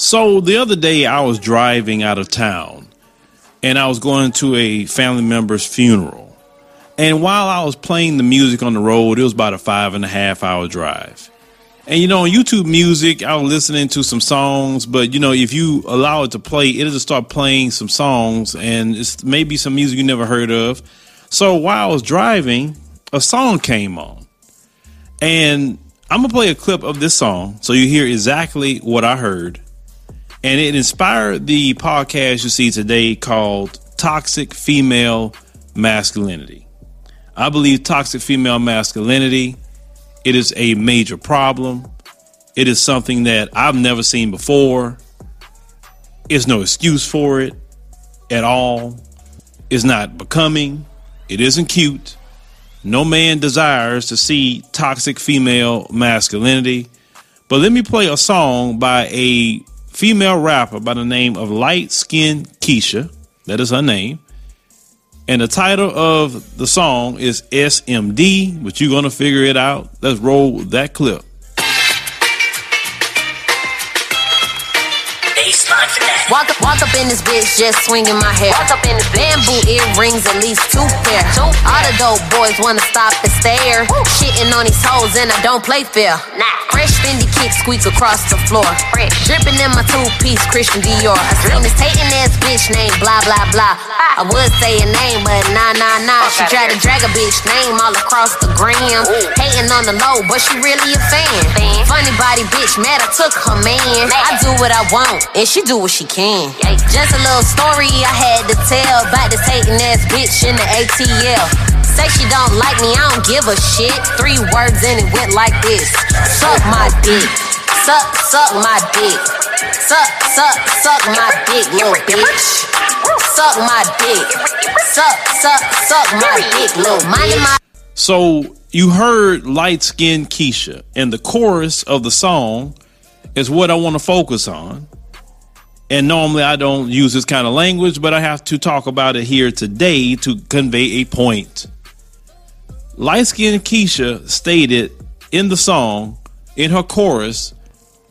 So the other day I was driving out of town and I was going to a family member's funeral. And while I was playing the music on the road, it was about a five and a half hour drive. And you know, on YouTube Music, I was listening to some songs, but you know, if you allow it to play, it'll just start playing some songs, and it's maybe some music you never heard of. So while I was driving, a song came on, and I'm gonna play a clip of this song so you hear exactly what I heard, and it inspired the podcast you see today called "Toxic Female Masculinity." I believe toxic female masculinity it is a major problem. It is something that I've never seen before. It's no excuse for it at all. It's not becoming. It isn't cute. No man desires to see toxic female masculinity. But let me play a song by a female rapper by the name of Light Skin Keisha. That is her name. And the title of the song is SMD, but you're going to figure it out. Let's roll that clip. Walk up, walk up in this bitch, just swinging my hair. Walk up in this bamboo earrings, at least two pair. Two All the dope boys wanna stop and stare. Woo. Shitting on these hoes, and I don't play fair. Nah. Fresh Fendi kick squeak across the floor. Fresh. Dripping in my two piece Christian Dior. I seen this hating ass bitch named blah blah blah. I would say a name, but nah nah nah. She tried to drag a bitch name all across the gram. Hating on the low, but she really a fan. Funny body bitch, mad I took her man. I do what I want, and she do what she can. Just a little story I had to tell about this hating ass bitch in the ATL. Say she don't like me, I don't give a shit. Three words and it went like this. Suck my dick. Suck, suck my dick. Suck, suck, suck my dick, little bitch. Suck my dick. Suck, suck, suck my dick, little money my So you heard light skinned Keisha, and the chorus of the song is what I want to focus on. And normally I don't use this kind of language, but I have to talk about it here today to convey a point. Light skinned Keisha stated in the song, in her chorus,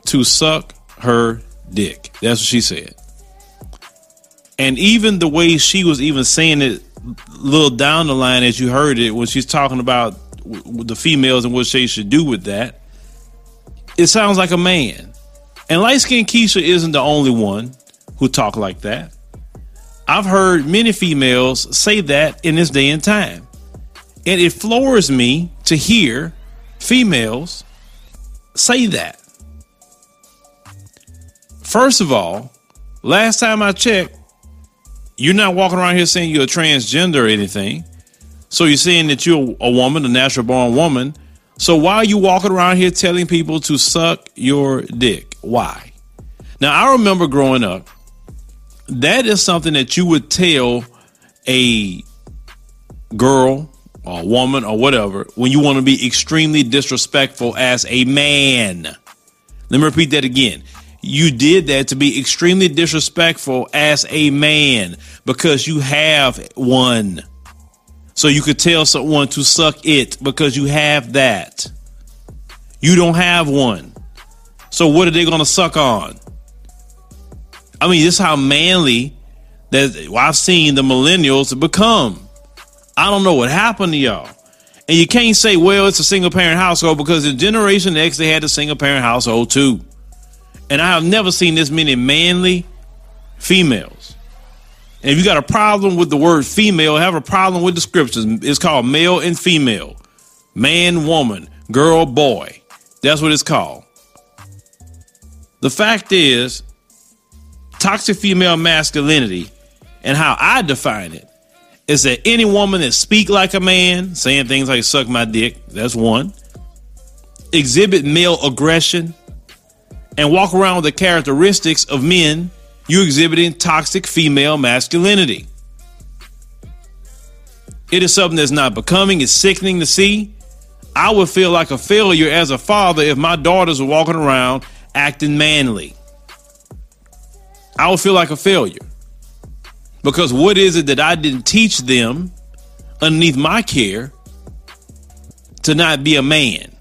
to suck her dick. That's what she said. And even the way she was even saying it a little down the line as you heard it when she's talking about the females and what they should do with that, it sounds like a man. And light skinned Keisha isn't the only one who talk like that. I've heard many females say that in this day and time. And it floors me to hear females say that. First of all, last time I checked, you're not walking around here saying you're a transgender or anything. So you're saying that you're a woman, a natural born woman. So why are you walking around here telling people to suck your dick? Why? Now, I remember growing up, that is something that you would tell a girl or a woman or whatever when you want to be extremely disrespectful as a man. Let me repeat that again. You did that to be extremely disrespectful as a man because you have one. So you could tell someone to suck it because you have that. You don't have one. So what are they going to suck on? I mean, this is how manly that I've seen the millennials become. I don't know what happened to y'all. And you can't say, well, it's a single parent household because in Generation X, they had a single parent household too. And I have never seen this many manly females. And if you got a problem with the word female, have a problem with the scriptures. It's called male and female, man, woman, girl, boy. That's what it's called. The fact is, toxic female masculinity and how I define it is that any woman that speak like a man, saying things like suck my dick, that's one. Exhibit male aggression and walk around with the characteristics of men, you exhibiting toxic female masculinity. It is something that's not becoming, it's sickening to see. I would feel like a failure as a father if my daughters were walking around acting manly. I would feel like a failure. Because what is it that I didn't teach them underneath my care to not be a man?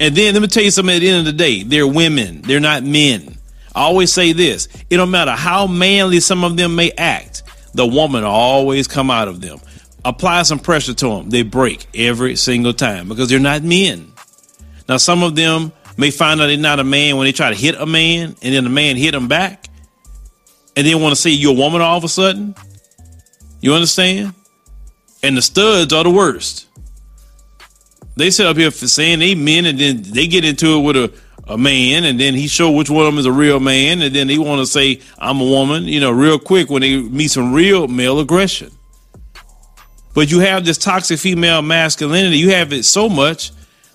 And then let me tell you something at the end of the day, they're women, they're not men. I always say this it don't matter how manly some of them may act, the woman always come out of them. Apply some pressure to them, they break every single time because they're not men. Now, some of them may find out they're not a man when they try to hit a man and then the man hit them back and then want to say you're a woman all of a sudden. You understand? And the studs are the worst. They sit up here for saying they men, and then they get into it with a, a man, and then he show which one of them is a real man, and then they want to say I'm a woman, you know, real quick when they meet some real male aggression. But you have this toxic female masculinity. You have it so much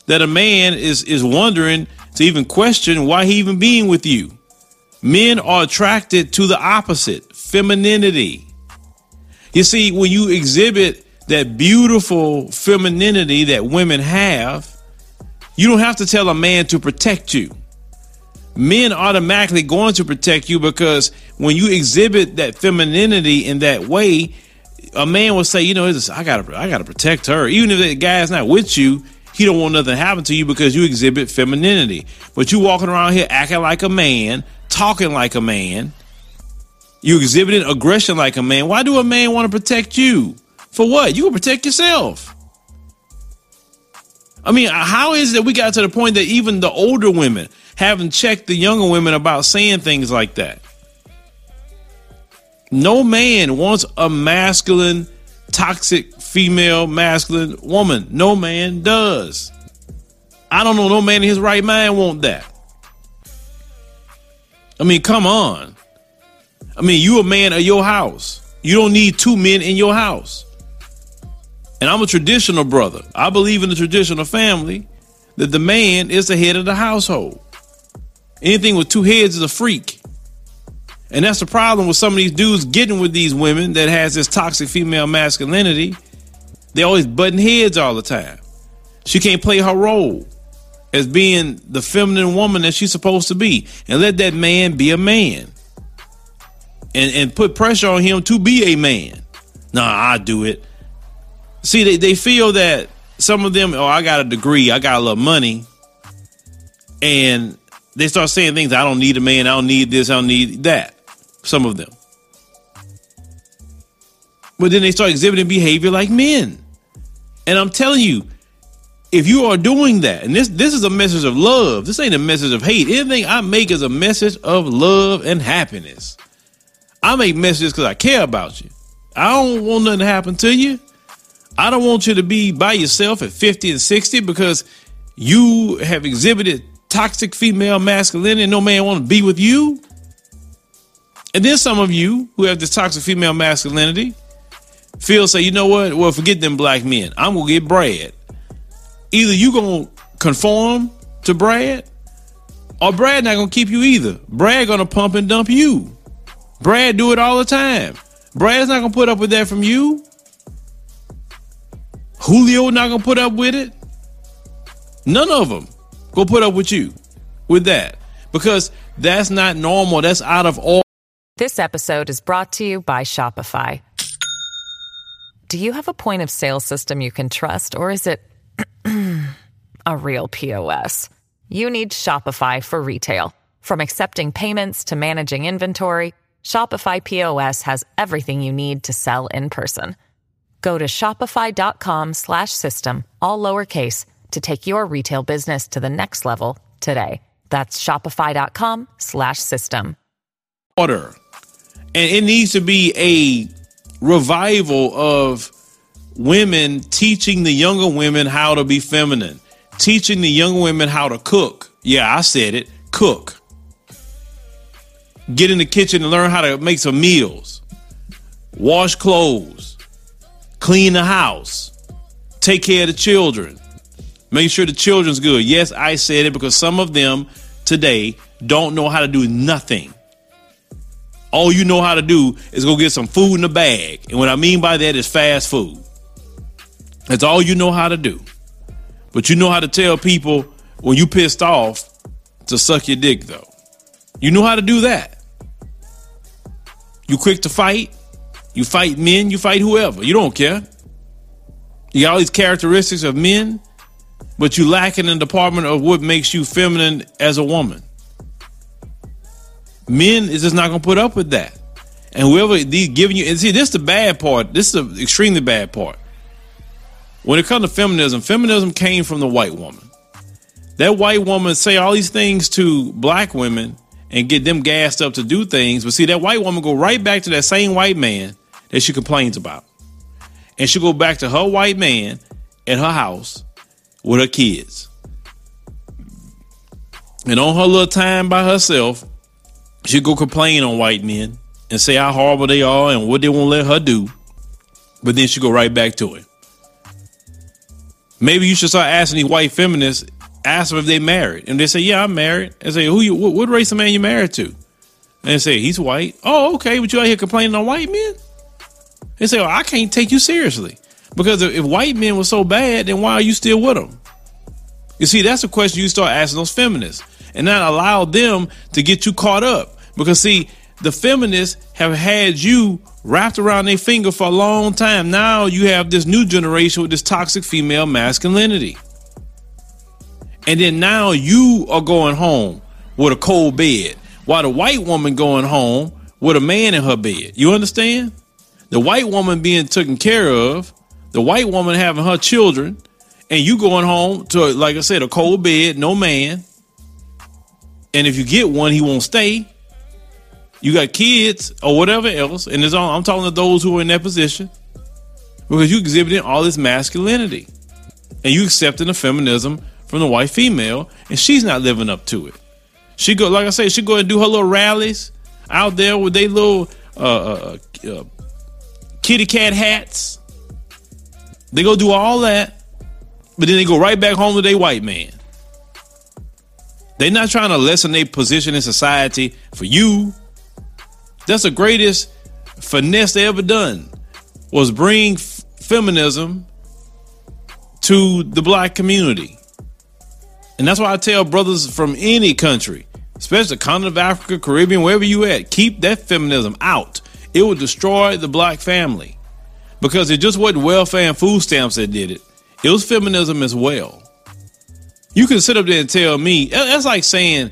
that a man is is wondering to even question why he even being with you. Men are attracted to the opposite, femininity. You see, when you exhibit that beautiful femininity that women have, you don't have to tell a man to protect you. Men automatically going to protect you because when you exhibit that femininity in that way, a man will say, you know, I gotta, I gotta protect her. Even if the guy is not with you, he don't want nothing to happen to you because you exhibit femininity. But you walking around here acting like a man, talking like a man, you exhibited aggression like a man. Why do a man want to protect you? For what? You can protect yourself. I mean, how is it that we got to the point that even the older women haven't checked the younger women about saying things like that? No man wants a masculine, toxic female, masculine woman. No man does. I don't know no man in his right mind want that. I mean, come on. I mean, you a man of your house. You don't need two men in your house. And I'm a traditional brother. I believe in the traditional family that the man is the head of the household. Anything with two heads is a freak. And that's the problem with some of these dudes getting with these women that has this toxic female masculinity. They always butting heads all the time. She can't play her role as being the feminine woman that she's supposed to be. And let that man be a man. And and put pressure on him to be a man. Nah i do it. See they, they feel that some of them oh i got a degree i got a lot of money. And they start saying things i don't need a man i don't need this i don't need that. Some of them. But then they start exhibiting behavior like men. And i'm telling you if you are doing that, and this this is a message of love, this ain't a message of hate. Anything I make is a message of love and happiness. I make messages because I care about you. I don't want nothing to happen to you. I don't want you to be by yourself at 50 and 60 because you have exhibited toxic female masculinity and no man want to be with you. And then some of you who have this toxic female masculinity feel say, you know what? Well, forget them black men. I'm gonna get Brad either you gonna conform to Brad, or Brad not gonna keep you either. Brad gonna pump and dump you. Brad do it all the time. Brad's not gonna put up with that from you. Julio not gonna put up with it. None of them go put up with you with that because that's not normal. That's out of all. This episode is brought to you by Shopify. Do you have a point of sale system you can trust, or is it a real POS? You need Shopify for retail. From accepting payments to managing inventory, Shopify POS has everything you need to sell in person. Go to shopify.com/system all lowercase to take your retail business to the next level today. That's shopify.com/system. Order. And it needs to be a revival of women teaching the younger women how to be feminine, teaching the young women how to cook. Yeah, I said it cook. Get in the kitchen and learn how to make some meals, wash clothes, clean the house, take care of the children, Make sure the children's good. Yes, I said it because some of them today don't know how to do nothing. All you know how to do is go get some food in a bag. And what I mean by that is fast food. That's all you know how to do. But you know how to tell people when you pissed off to suck your dick though. You know how to do that. You quick to fight. You fight men, you fight whoever. You don't care. You got all these characteristics of men, but you lack in the department of what makes you feminine as a woman. Men is just not gonna put up with that. And whoever these giving you and see this is the bad part. This is the extremely bad part. When it comes to feminism, feminism came from the white woman. That white woman say all these things to black women and get them gassed up to do things, but see that white woman go right back to that same white man that she complains about. And she go back to her white man at her house with her kids. And on her little time by herself, she go complain on white men and say how horrible they are and what they won't let her do. But then she go right back to it. Maybe you should start asking these white feminists, ask them if they married. And they say, yeah, I'm married. And say, who you, what, what race of man you married to? And they say, he's white. Oh, okay. But you out here complaining on white men? They say, oh, I can't take you seriously. Because if white men were so bad, then why are you still with them? You see, that's a question you start asking those feminists and not allow them to get you caught up. Because see, the feminists have had you wrapped around their finger for a long time. Now you have this new generation with this toxic female masculinity. And then now you are going home with a cold bed while the white woman going home with a man in her bed. You understand? The white woman being taken care of, the white woman having her children, and you going home to, like I said, a cold bed, no man. And if you get one, he won't stay. You got kids or whatever else, and it's all, I'm talking to those who are in that position because you exhibiting all this masculinity, and you accepting the feminism from the white female, and she's not living up to it. She go, like I say, she go and do her little rallies out there with their little uh, uh, uh, kitty cat hats. They go do all that, but then they go right back home to their white man. They're not trying to lessen their position in society for you. That's the greatest finesse they ever done was bring f- feminism to the black community. And that's why I tell brothers from any country, especially the continent of Africa, Caribbean, wherever you at, keep that feminism out. It will destroy the black family. Because it just wasn't welfare and food stamps that did it. It was feminism as well. You can sit up there and tell me that's like saying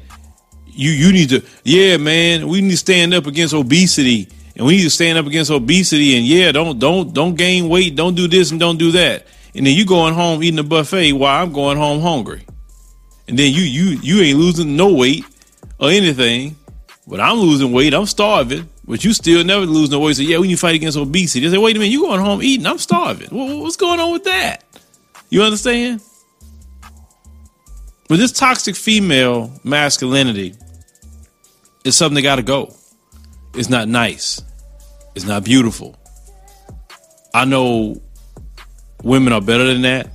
you you need to yeah man we need to stand up against obesity. And we need to stand up against obesity and yeah don't don't don't gain weight don't do this and don't do that. And then you going home eating a buffet while I'm going home hungry. And then you you you ain't losing no weight or anything but I'm losing weight I'm starving but you still never lose no weight. So yeah we need to fight against obesity. They say wait a minute you going home eating I'm starving. What's going on with that? You understand? But this toxic female masculinity is something that got to go. It's not nice. It's not beautiful. I know women are better than that.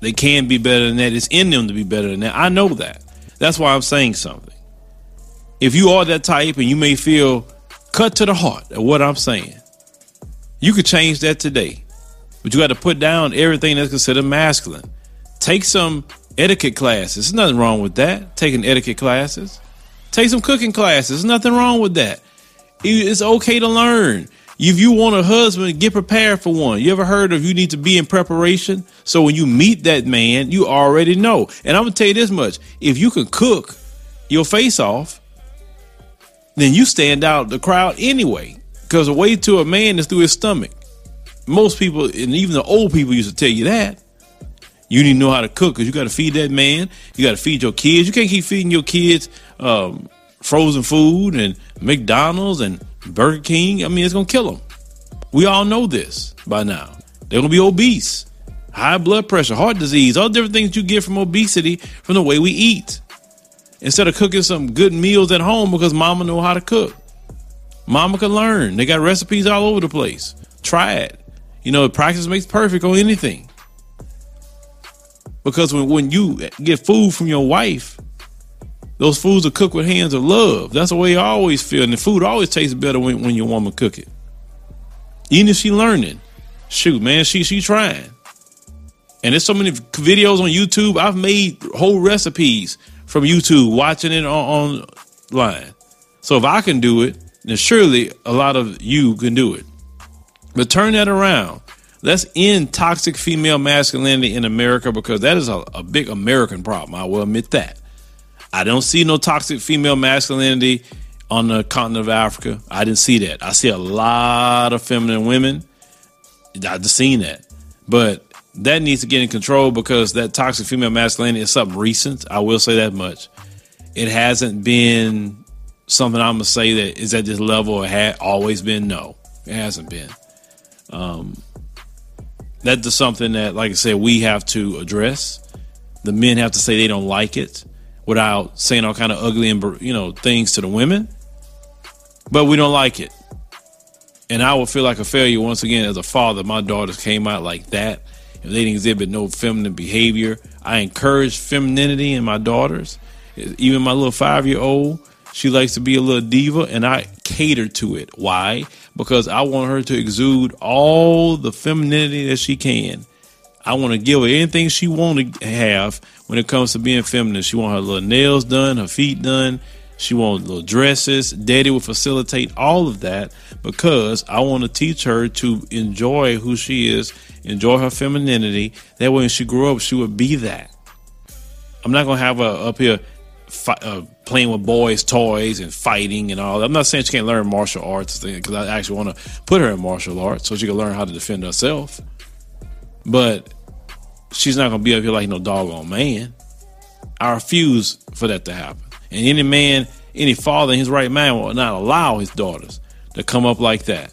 They can be better than that. It's in them to be better than that. I know that. That's why I'm saying something. If you are that type and you may feel cut to the heart of what I'm saying, you could change that today. But you got to put down everything that's considered masculine. Take some etiquette classes. There's nothing wrong with that. Taking etiquette classes. Take some cooking classes. There's nothing wrong with that. It's okay to learn. If you want a husband, get prepared for one. You ever heard of you need to be in preparation? So when you meet that man, you already know. And I'm gonna tell you this much: if you can cook your face off, then you stand out the crowd anyway. Because the way to a man is through his stomach. Most people, and even the old people, used to tell you that. You need to know how to cook because you got to feed that man. You got to feed your kids. You can't keep feeding your kids um, frozen food and McDonald's and Burger King. I mean, it's going to kill them. We all know this by now. They're going to be obese, high blood pressure, heart disease, all different things you get from obesity from the way we eat. Instead of cooking some good meals at home because mama know how to cook. Mama can learn. They got recipes all over the place. Try it. You know, practice makes perfect on anything. Because when, when you get food from your wife, those foods are cooked with hands of love. That's the way I always feel. And the food always tastes better when, when your woman cook it. Even if she learning. Shoot, man, she she trying. And there's so many videos on YouTube. I've made whole recipes from YouTube, watching it on, online. So if I can do it, then surely a lot of you can do it. But turn that around. Let's end toxic female masculinity in America because that is a, a big American problem. I will admit that. I don't see no toxic female masculinity on the continent of Africa. I didn't see that. I see a lot of feminine women. I've seen that. But that needs to get in control because that toxic female masculinity is something recent. I will say that much. It hasn't been something I'm gonna say that is at this level. It had always been no. It hasn't been. Um, that is something that, like I said, we have to address. The men have to say they don't like it without saying all kind of ugly and you know things to the women, but we don't like it. And I would feel like a failure once again as a father. My daughters came out like that. If they didn't exhibit no feminine behavior, I encourage femininity in my daughters. Even my little five year old, she likes to be a little diva, and I cater to it. Why? Because I want her to exude all the femininity that she can. I want to give her anything she want to have when it comes to being feminine. She want her little nails done, her feet done. She want little dresses. Daddy will facilitate all of that because I want to teach her to enjoy who she is, enjoy her femininity. That way, when she grow up, she would be that. I'm not gonna have her up here uh, playing with boys' toys and fighting and all. that. I'm not saying she can't learn martial arts because I actually want to put her in martial arts so she can learn how to defend herself. But she's not gonna be up here like no doggone man. I refuse for that to happen. And any man, any father in his right mind will not allow his daughters to come up like that.